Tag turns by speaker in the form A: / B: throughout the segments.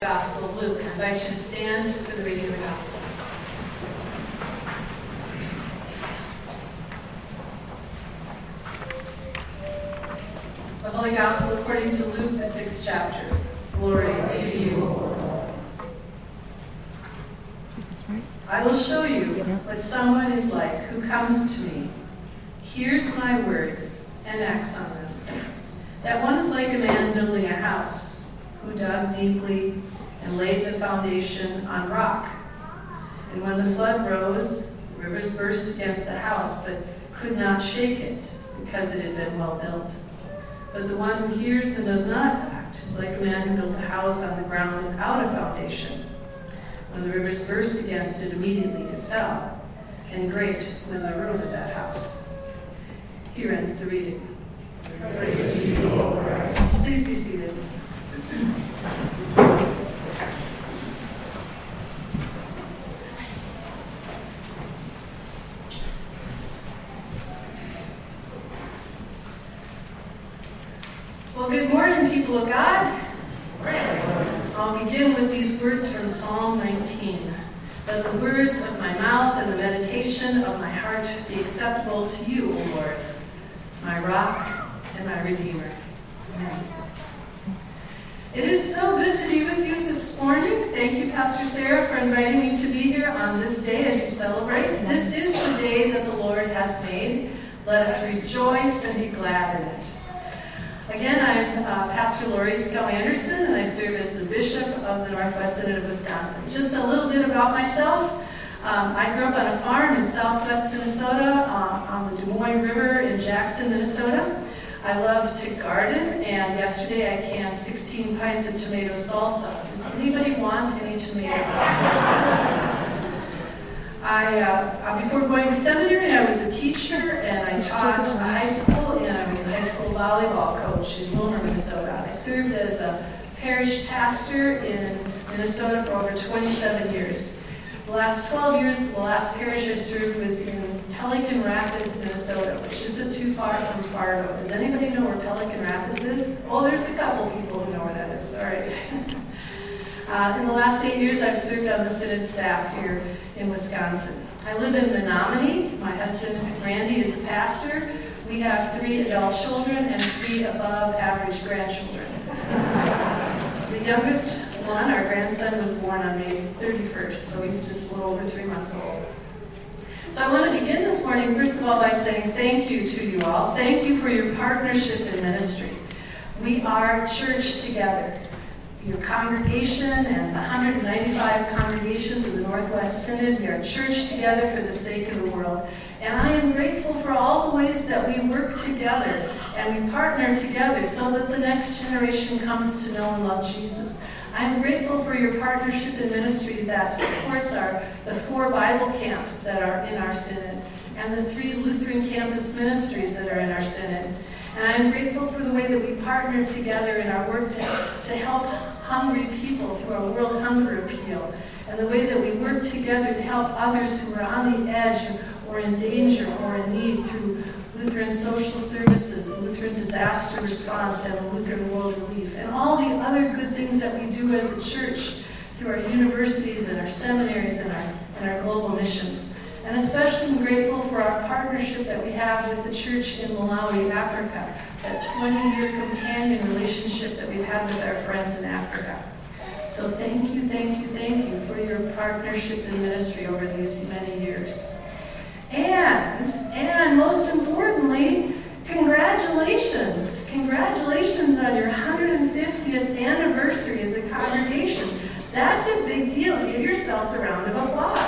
A: Gospel of Luke. I invite you to stand for the reading of the Gospel. The Holy Gospel according to Luke, the sixth chapter. Glory to you, Lord. I will show you what someone is like who comes to me, hears my words, and acts on them. That one is like a man building a house who dug deeply and laid the foundation on rock. And when the flood rose, the rivers burst against the house, but could not shake it because it had been well built. But the one who hears and does not act is like a man who built a house on the ground without a foundation. When the rivers burst against it, immediately it fell, and great was the ruin of that house. Here ends the reading. Please be seated. Well, good morning, people of God. I'll begin with these words from Psalm 19. Let the words of my mouth and the meditation of my heart be acceptable to you, O Lord, my rock and my redeemer. Amen. It is so good to be with you this morning. Thank you, Pastor Sarah, for inviting me to be here on this day as you celebrate. This is the day that the Lord has made. Let us rejoice and be glad in it. Again, I'm uh, Pastor Laurie Skow-Anderson, and I serve as the Bishop of the Northwest Synod of Wisconsin. Just a little bit about myself. Um, I grew up on a farm in southwest Minnesota uh, on the Des Moines River in Jackson, Minnesota. I love to garden, and yesterday I canned 16 pints of tomato salsa. Does anybody want any tomatoes? I, uh, before going to seminary, I was a teacher and I taught high school, was a high school volleyball coach in Willmar, Minnesota. I served as a parish pastor in Minnesota for over 27 years. The last 12 years, the last parish I served was in Pelican Rapids, Minnesota, which isn't too far from Fargo. Does anybody know where Pelican Rapids is? Oh, there's a couple people who know where that is. All right. Uh, in the last eight years, I've served on the Synod staff here in Wisconsin. I live in Menomonie. My husband, Randy, is a pastor. We have three adult children and three above average grandchildren. the youngest one, our grandson, was born on May 31st, so he's just a little over three months old. So I want to begin this morning, first of all, by saying thank you to you all. Thank you for your partnership in ministry. We are church together your congregation and the 195 congregations of the Northwest Synod. We are church together for the sake of the world. And I am grateful for all the ways that we work together and we partner together so that the next generation comes to know and love Jesus. I'm grateful for your partnership in ministry that supports our the four Bible camps that are in our synod and the three Lutheran campus ministries that are in our synod. And I'm grateful for the way that we partner together in our work to, to help hungry people through our World Hunger Appeal, and the way that we work together to help others who are on the edge or in danger or in need through Lutheran Social Services, Lutheran Disaster Response, and Lutheran World Relief, and all the other good things that we do as a church through our universities and our seminaries and our, and our global missions. And especially I'm grateful for our partnership that we have with the church in Malawi, Africa, that 20-year companion relationship that we've had with our friends in Africa. So thank you, thank you, thank you for your partnership in ministry over these many years. And, and most importantly, congratulations. Congratulations on your 150th anniversary as a congregation. That's a big deal. Give yourselves a round of applause.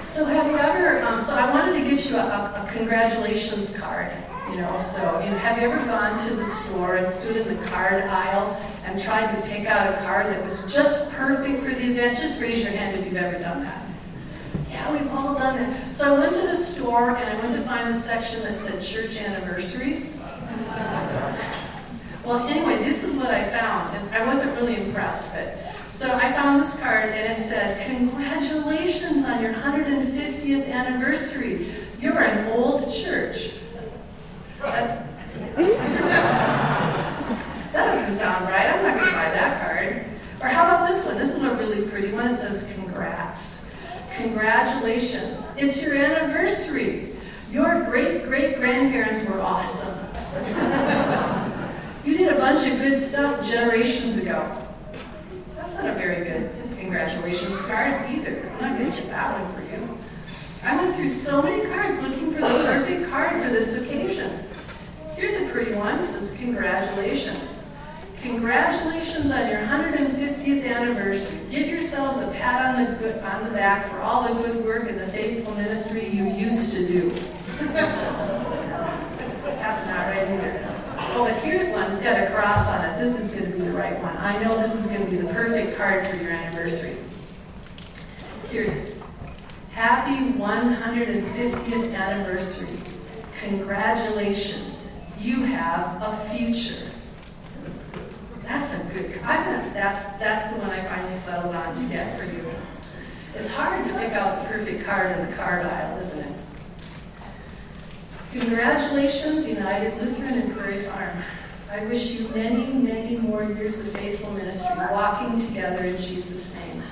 A: So have you ever, um, so I wanted to get you a, a, a congratulations card, you know, so you know, have you ever gone to the store and stood in the card aisle and tried to pick out a card that was just perfect for the event? Just raise your hand if you've ever done that. Yeah, we've all done it. So I went to the store and I went to find the section that said church anniversaries. Well, anyway, this is what I found, and I wasn't really impressed, but so I found this card and it said, Congratulations on your 150th anniversary. You're an old church. Uh, this one? This is a really pretty one. It says, Congrats. Congratulations. It's your anniversary. Your great great grandparents were awesome. you did a bunch of good stuff generations ago. That's not a very good congratulations card either. I'm not going to get that one for you. I went through so many cards looking for the perfect card for this occasion. Here's a pretty one. It says, Congratulations. Congratulations on your 150th anniversary. Give yourselves a pat on the, good, on the back for all the good work and the faithful ministry you used to do. That's not right either. Oh, but here's one. It's got a cross on it. This is going to be the right one. I know this is going to be the perfect card for your anniversary. Here it is. Happy 150th anniversary. Congratulations. You have a future. That's a good. That's, that's the one I finally settled on to get for you. It's hard to pick out the perfect card in the card aisle, isn't it? Congratulations, United Lutheran and Prairie Farm. I wish you many, many more years of faithful ministry, walking together in Jesus' name.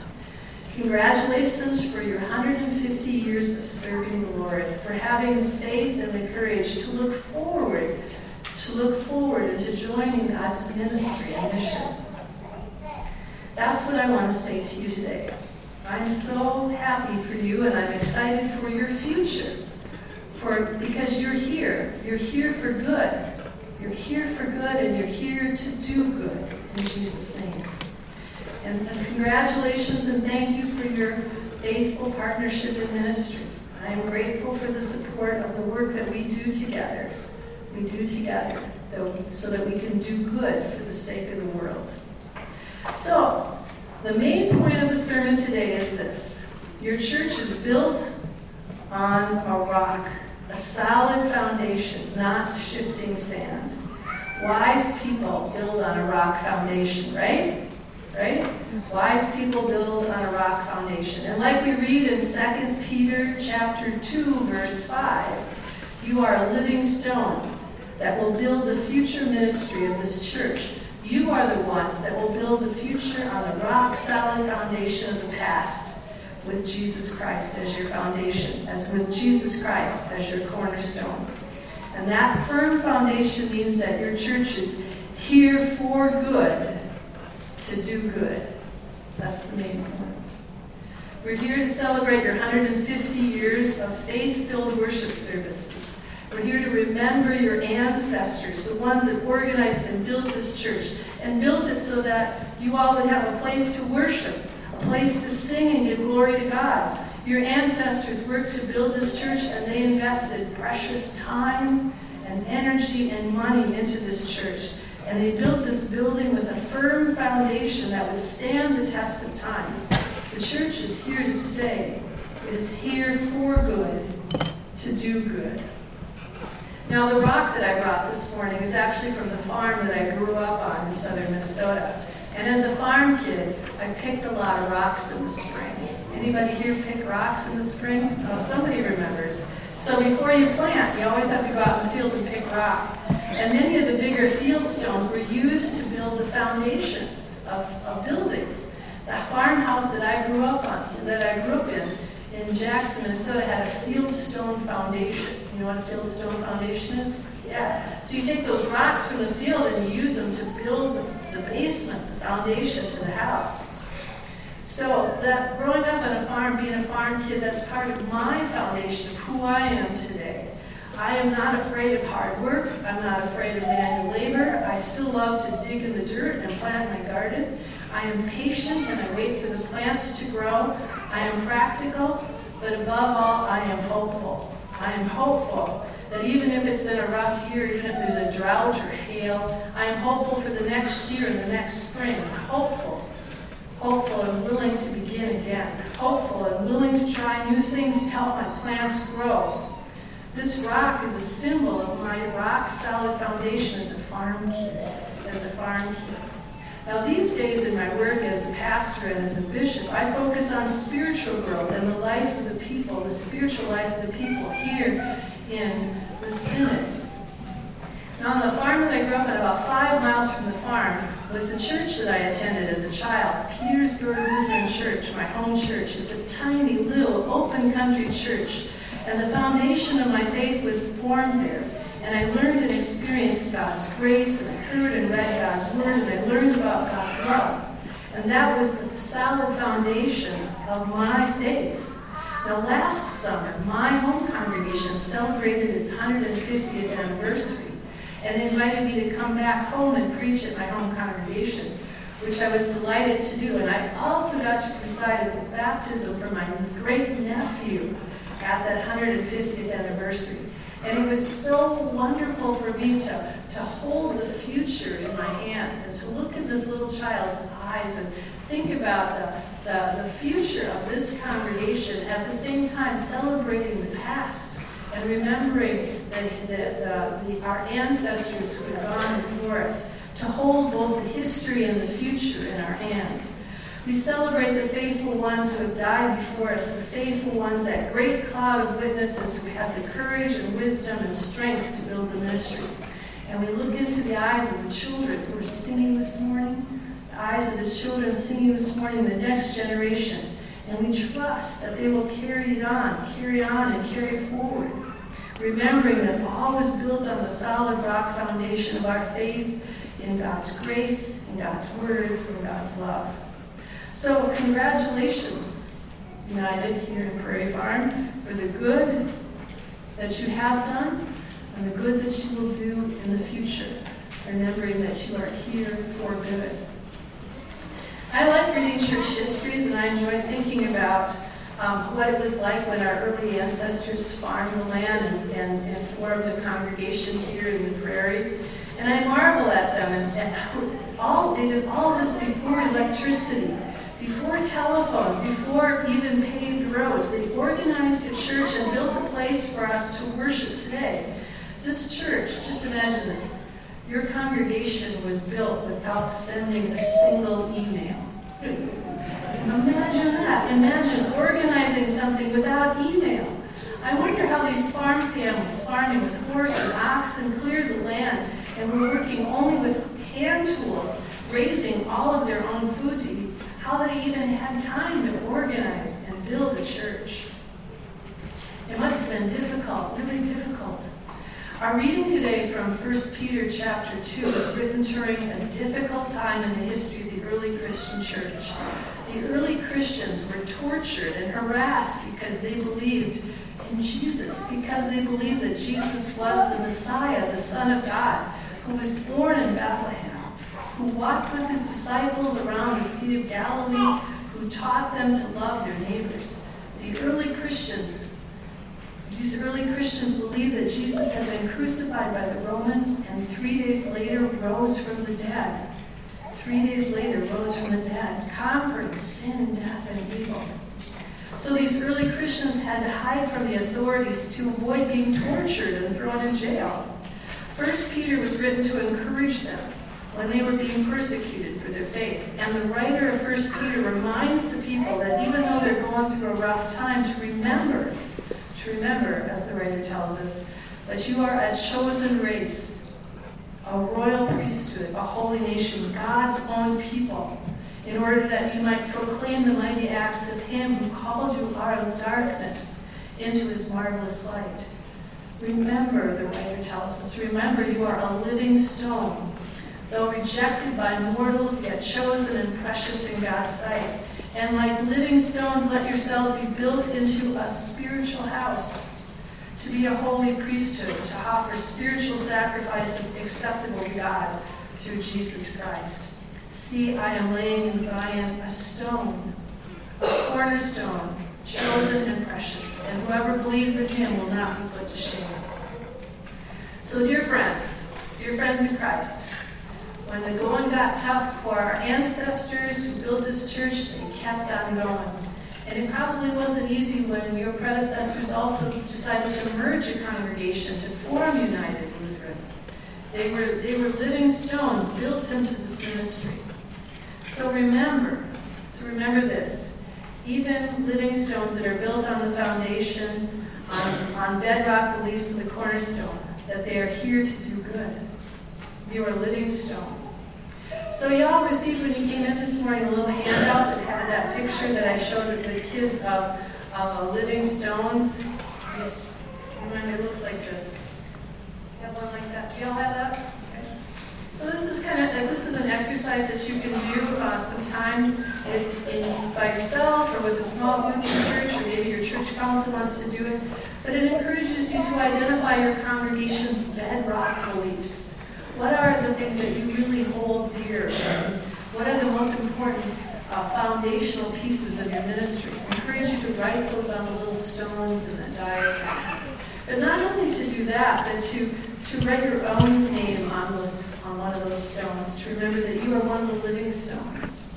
A: Congratulations for your 150 years of serving the Lord, for having faith and the courage to look forward, to look forward and to joining God's ministry and mission. That's what I want to say to you today. I'm so happy for you and I'm excited for your future. For because you're here. You're here for good. You're here for good and you're here to do good in Jesus' name. And, and congratulations and thank you for your faithful partnership in ministry. I am grateful for the support of the work that we do together. We do together so that we can do good for the sake of the world. So, the main point of the sermon today is this Your church is built on a rock, a solid foundation, not shifting sand. Wise people build on a rock foundation, right? right? Wise people build on a rock foundation. And like we read in 2 Peter chapter 2, verse 5, you are living stones that will build the future ministry of this church. You are the ones that will build the future on the rock solid foundation of the past with Jesus Christ as your foundation, as with Jesus Christ as your cornerstone. And that firm foundation means that your church is here for good to do good. That's the main point. We're here to celebrate your 150 years of faith filled worship services. We're here to remember your ancestors, the ones that organized and built this church, and built it so that you all would have a place to worship, a place to sing and give glory to God. Your ancestors worked to build this church, and they invested precious time and energy and money into this church. And they built this building with a firm foundation that would stand the test of time. The church is here to stay. It is here for good, to do good. Now, the rock that I brought this morning is actually from the farm that I grew up on in southern Minnesota. And as a farm kid, I picked a lot of rocks in the spring. Anybody here pick rocks in the spring? Oh, somebody remembers. So before you plant, you always have to go out in the field and pick rock. And many of the bigger field stones were used to build the foundations of, of buildings. The farmhouse that I grew up on, that I grew up in, in Jackson, Minnesota, had a field stone foundation. You know what a fieldstone foundation is? Yeah. So you take those rocks from the field and you use them to build the, the basement, the foundation to the house. So that growing up on a farm, being a farm kid, that's part of my foundation of who I am today. I am not afraid of hard work. I'm not afraid of manual labor. I still love to dig in the dirt and plant my garden. I am patient and I wait for the plants to grow. I am practical, but above all, I am hopeful. I am hopeful that even if it's been a rough year, even if there's a drought or hail, I am hopeful for the next year and the next spring. I'm hopeful. Hopeful and willing to begin again. Hopeful and willing to try new things to help my plants grow. This rock is a symbol of my rock solid foundation as a farm kid. As a farm kid. Now, these days in my work as a pastor and as a bishop, I focus on spiritual growth and the life of the people, the spiritual life of the people here in the Synod. Now, on the farm that I grew up at, about five miles from the farm, was the church that I attended as a child, Petersburg Lutheran Church, my home church. It's a tiny little open country church, and the foundation of my faith was formed there. And I learned and experienced God's grace, and I heard and read God's word, and I learned about God's love. And that was the solid foundation of my faith. Now, last summer, my home congregation celebrated its 150th anniversary and they invited me to come back home and preach at my home congregation, which I was delighted to do. And I also got to preside at the baptism for my great nephew at that 150th anniversary. And it was so wonderful for me to, to hold the future in my hands and to look in this little child's eyes and think about the, the, the future of this congregation at the same time celebrating the past and remembering the, the, uh, the, our ancestors who have gone before us, to hold both the history and the future in our hands. We celebrate the faithful ones who have died before us, the faithful ones, that great cloud of witnesses who have the courage and wisdom and strength to build the ministry. And we look into the eyes of the children who are singing this morning, the eyes of the children singing this morning, the next generation. And we trust that they will carry it on, carry on, and carry forward remembering that all was built on the solid rock foundation of our faith in God's grace, in God's words, in God's love. So, congratulations, United here in Prairie Farm, for the good that you have done and the good that you will do in the future, remembering that you are here for good. I like reading church histories and I enjoy thinking about um, what it was like when our early ancestors farmed the land and, and, and, formed a congregation here in the prairie. And I marvel at them. And, and all they did all this before electricity, before telephones, before even paved roads. They organized a church and built a place for us to worship today. This church, just imagine this. Your congregation was built without sending a single email. Imagine that. Imagine organizing something without email. I wonder how these farm families, farming with horse and oxen, cleared the land and were working only with hand tools, raising all of their own food to eat, how they even had time to organize and build a church. It must have been difficult, really difficult. Our reading today from 1 Peter chapter 2 is written during a difficult time in the history of the early Christian church. The early Christians were tortured and harassed because they believed in Jesus, because they believed that Jesus was the Messiah, the Son of God, who was born in Bethlehem, who walked with his disciples around the Sea of Galilee, who taught them to love their neighbors. The early Christians, these early Christians believed that Jesus had been crucified by the Romans and three days later rose from the dead three days later rose from the dead, conquering sin, death, and evil. So these early Christians had to hide from the authorities to avoid being tortured and thrown in jail. First Peter was written to encourage them when they were being persecuted for their faith. And the writer of First Peter reminds the people that even though they're going through a rough time, to remember, to remember, as the writer tells us, that you are a chosen race, a royal priesthood, a holy nation, God's own people, in order that you might proclaim the mighty acts of Him who called you out of darkness into His marvelous light. Remember, the writer tells us, remember you are a living stone, though rejected by mortals, yet chosen and precious in God's sight. And like living stones, let yourselves be built into a spiritual house to be a holy priesthood, to offer spiritual sacrifices acceptable to God through Jesus Christ. See, I am laying in Zion a stone, a cornerstone, chosen and precious, and whoever believes in him will not be put to shame. So, dear friends, dear friends in Christ, when the going got tough for our ancestors who built this church, they kept on going. And it probably wasn't easy when your predecessors also decided to merge a congregation to form United Lutheran. They were, they were living stones built into this ministry. So remember, so remember this. Even living stones that are built on the foundation, on, on bedrock beliefs of the cornerstone, that they are here to do good. You are living stones. So y'all received when you came in this morning a little handout that had that picture that I showed the kids of, of living stones. Just, it looks like this. You have one like that? Do y'all have that? So this is kind of this is an exercise that you can do uh, sometime with, in, by yourself or with a small group in church, or maybe your church council wants to do it. But it encourages you to identify your congregation's bedrock beliefs. Things that you really hold dear? What are the most important uh, foundational pieces of your ministry? I encourage you to write those on the little stones in the diagram. But not only to do that, but to, to write your own name on, those, on one of those stones, to remember that you are one of the living stones.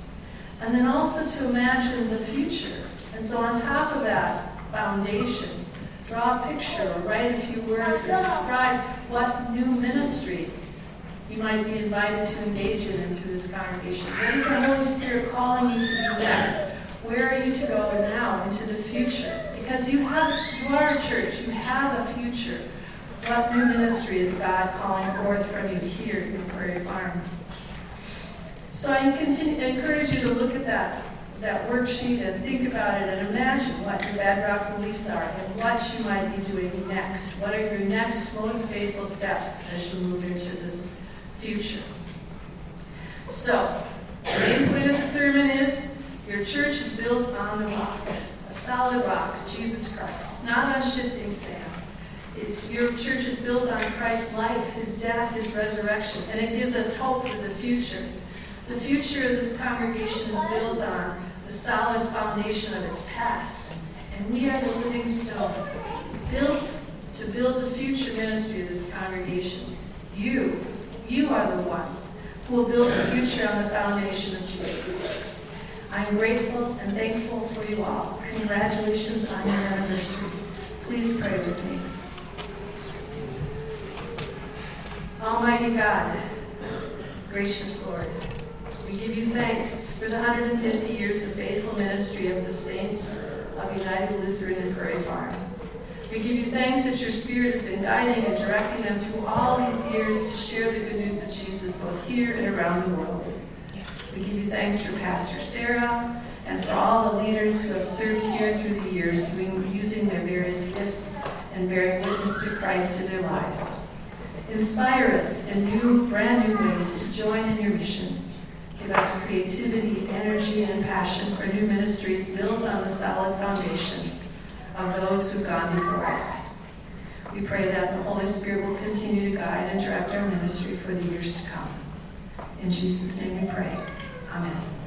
A: And then also to imagine the future. And so on top of that foundation, draw a picture or write a few words or describe what new ministry you might be invited to engage in and through this congregation. What is the Holy Spirit calling you to do next? Where are you to go now into the future? Because you have you are a church, you have a future. What new ministry is God calling forth from you here in Prairie Farm? So I continue, encourage you to look at that that worksheet and think about it and imagine what your bedrock beliefs are and what you might be doing next. What are your next most faithful steps as you move into this future. So, the main point of the sermon is your church is built on a rock, a solid rock, Jesus Christ, not on shifting sand. It's your church is built on Christ's life, his death, his resurrection, and it gives us hope for the future. The future of this congregation is built on the solid foundation of its past. And we are the living stones, built to build the future ministry of this congregation. You you are the ones who will build the future on the foundation of Jesus. I'm grateful and thankful for you all. Congratulations on your anniversary. Please pray with me. Almighty God, gracious Lord, we give you thanks for the 150 years of faithful ministry of the saints of United Lutheran in Prairie Farm. We give you thanks that your Spirit has been guiding and directing them through all these years to share the good news of Jesus both here and around the world. We give you thanks for Pastor Sarah and for all the leaders who have served here through the years, using their various gifts and bearing witness to Christ in their lives. Inspire us in new, brand new ways to join in your mission. Give us creativity, energy, and passion for new ministries built on the solid foundation of those who've gone before us. We pray that the Holy Spirit will continue to guide and direct our ministry for the years to come. In Jesus' name we pray. Amen.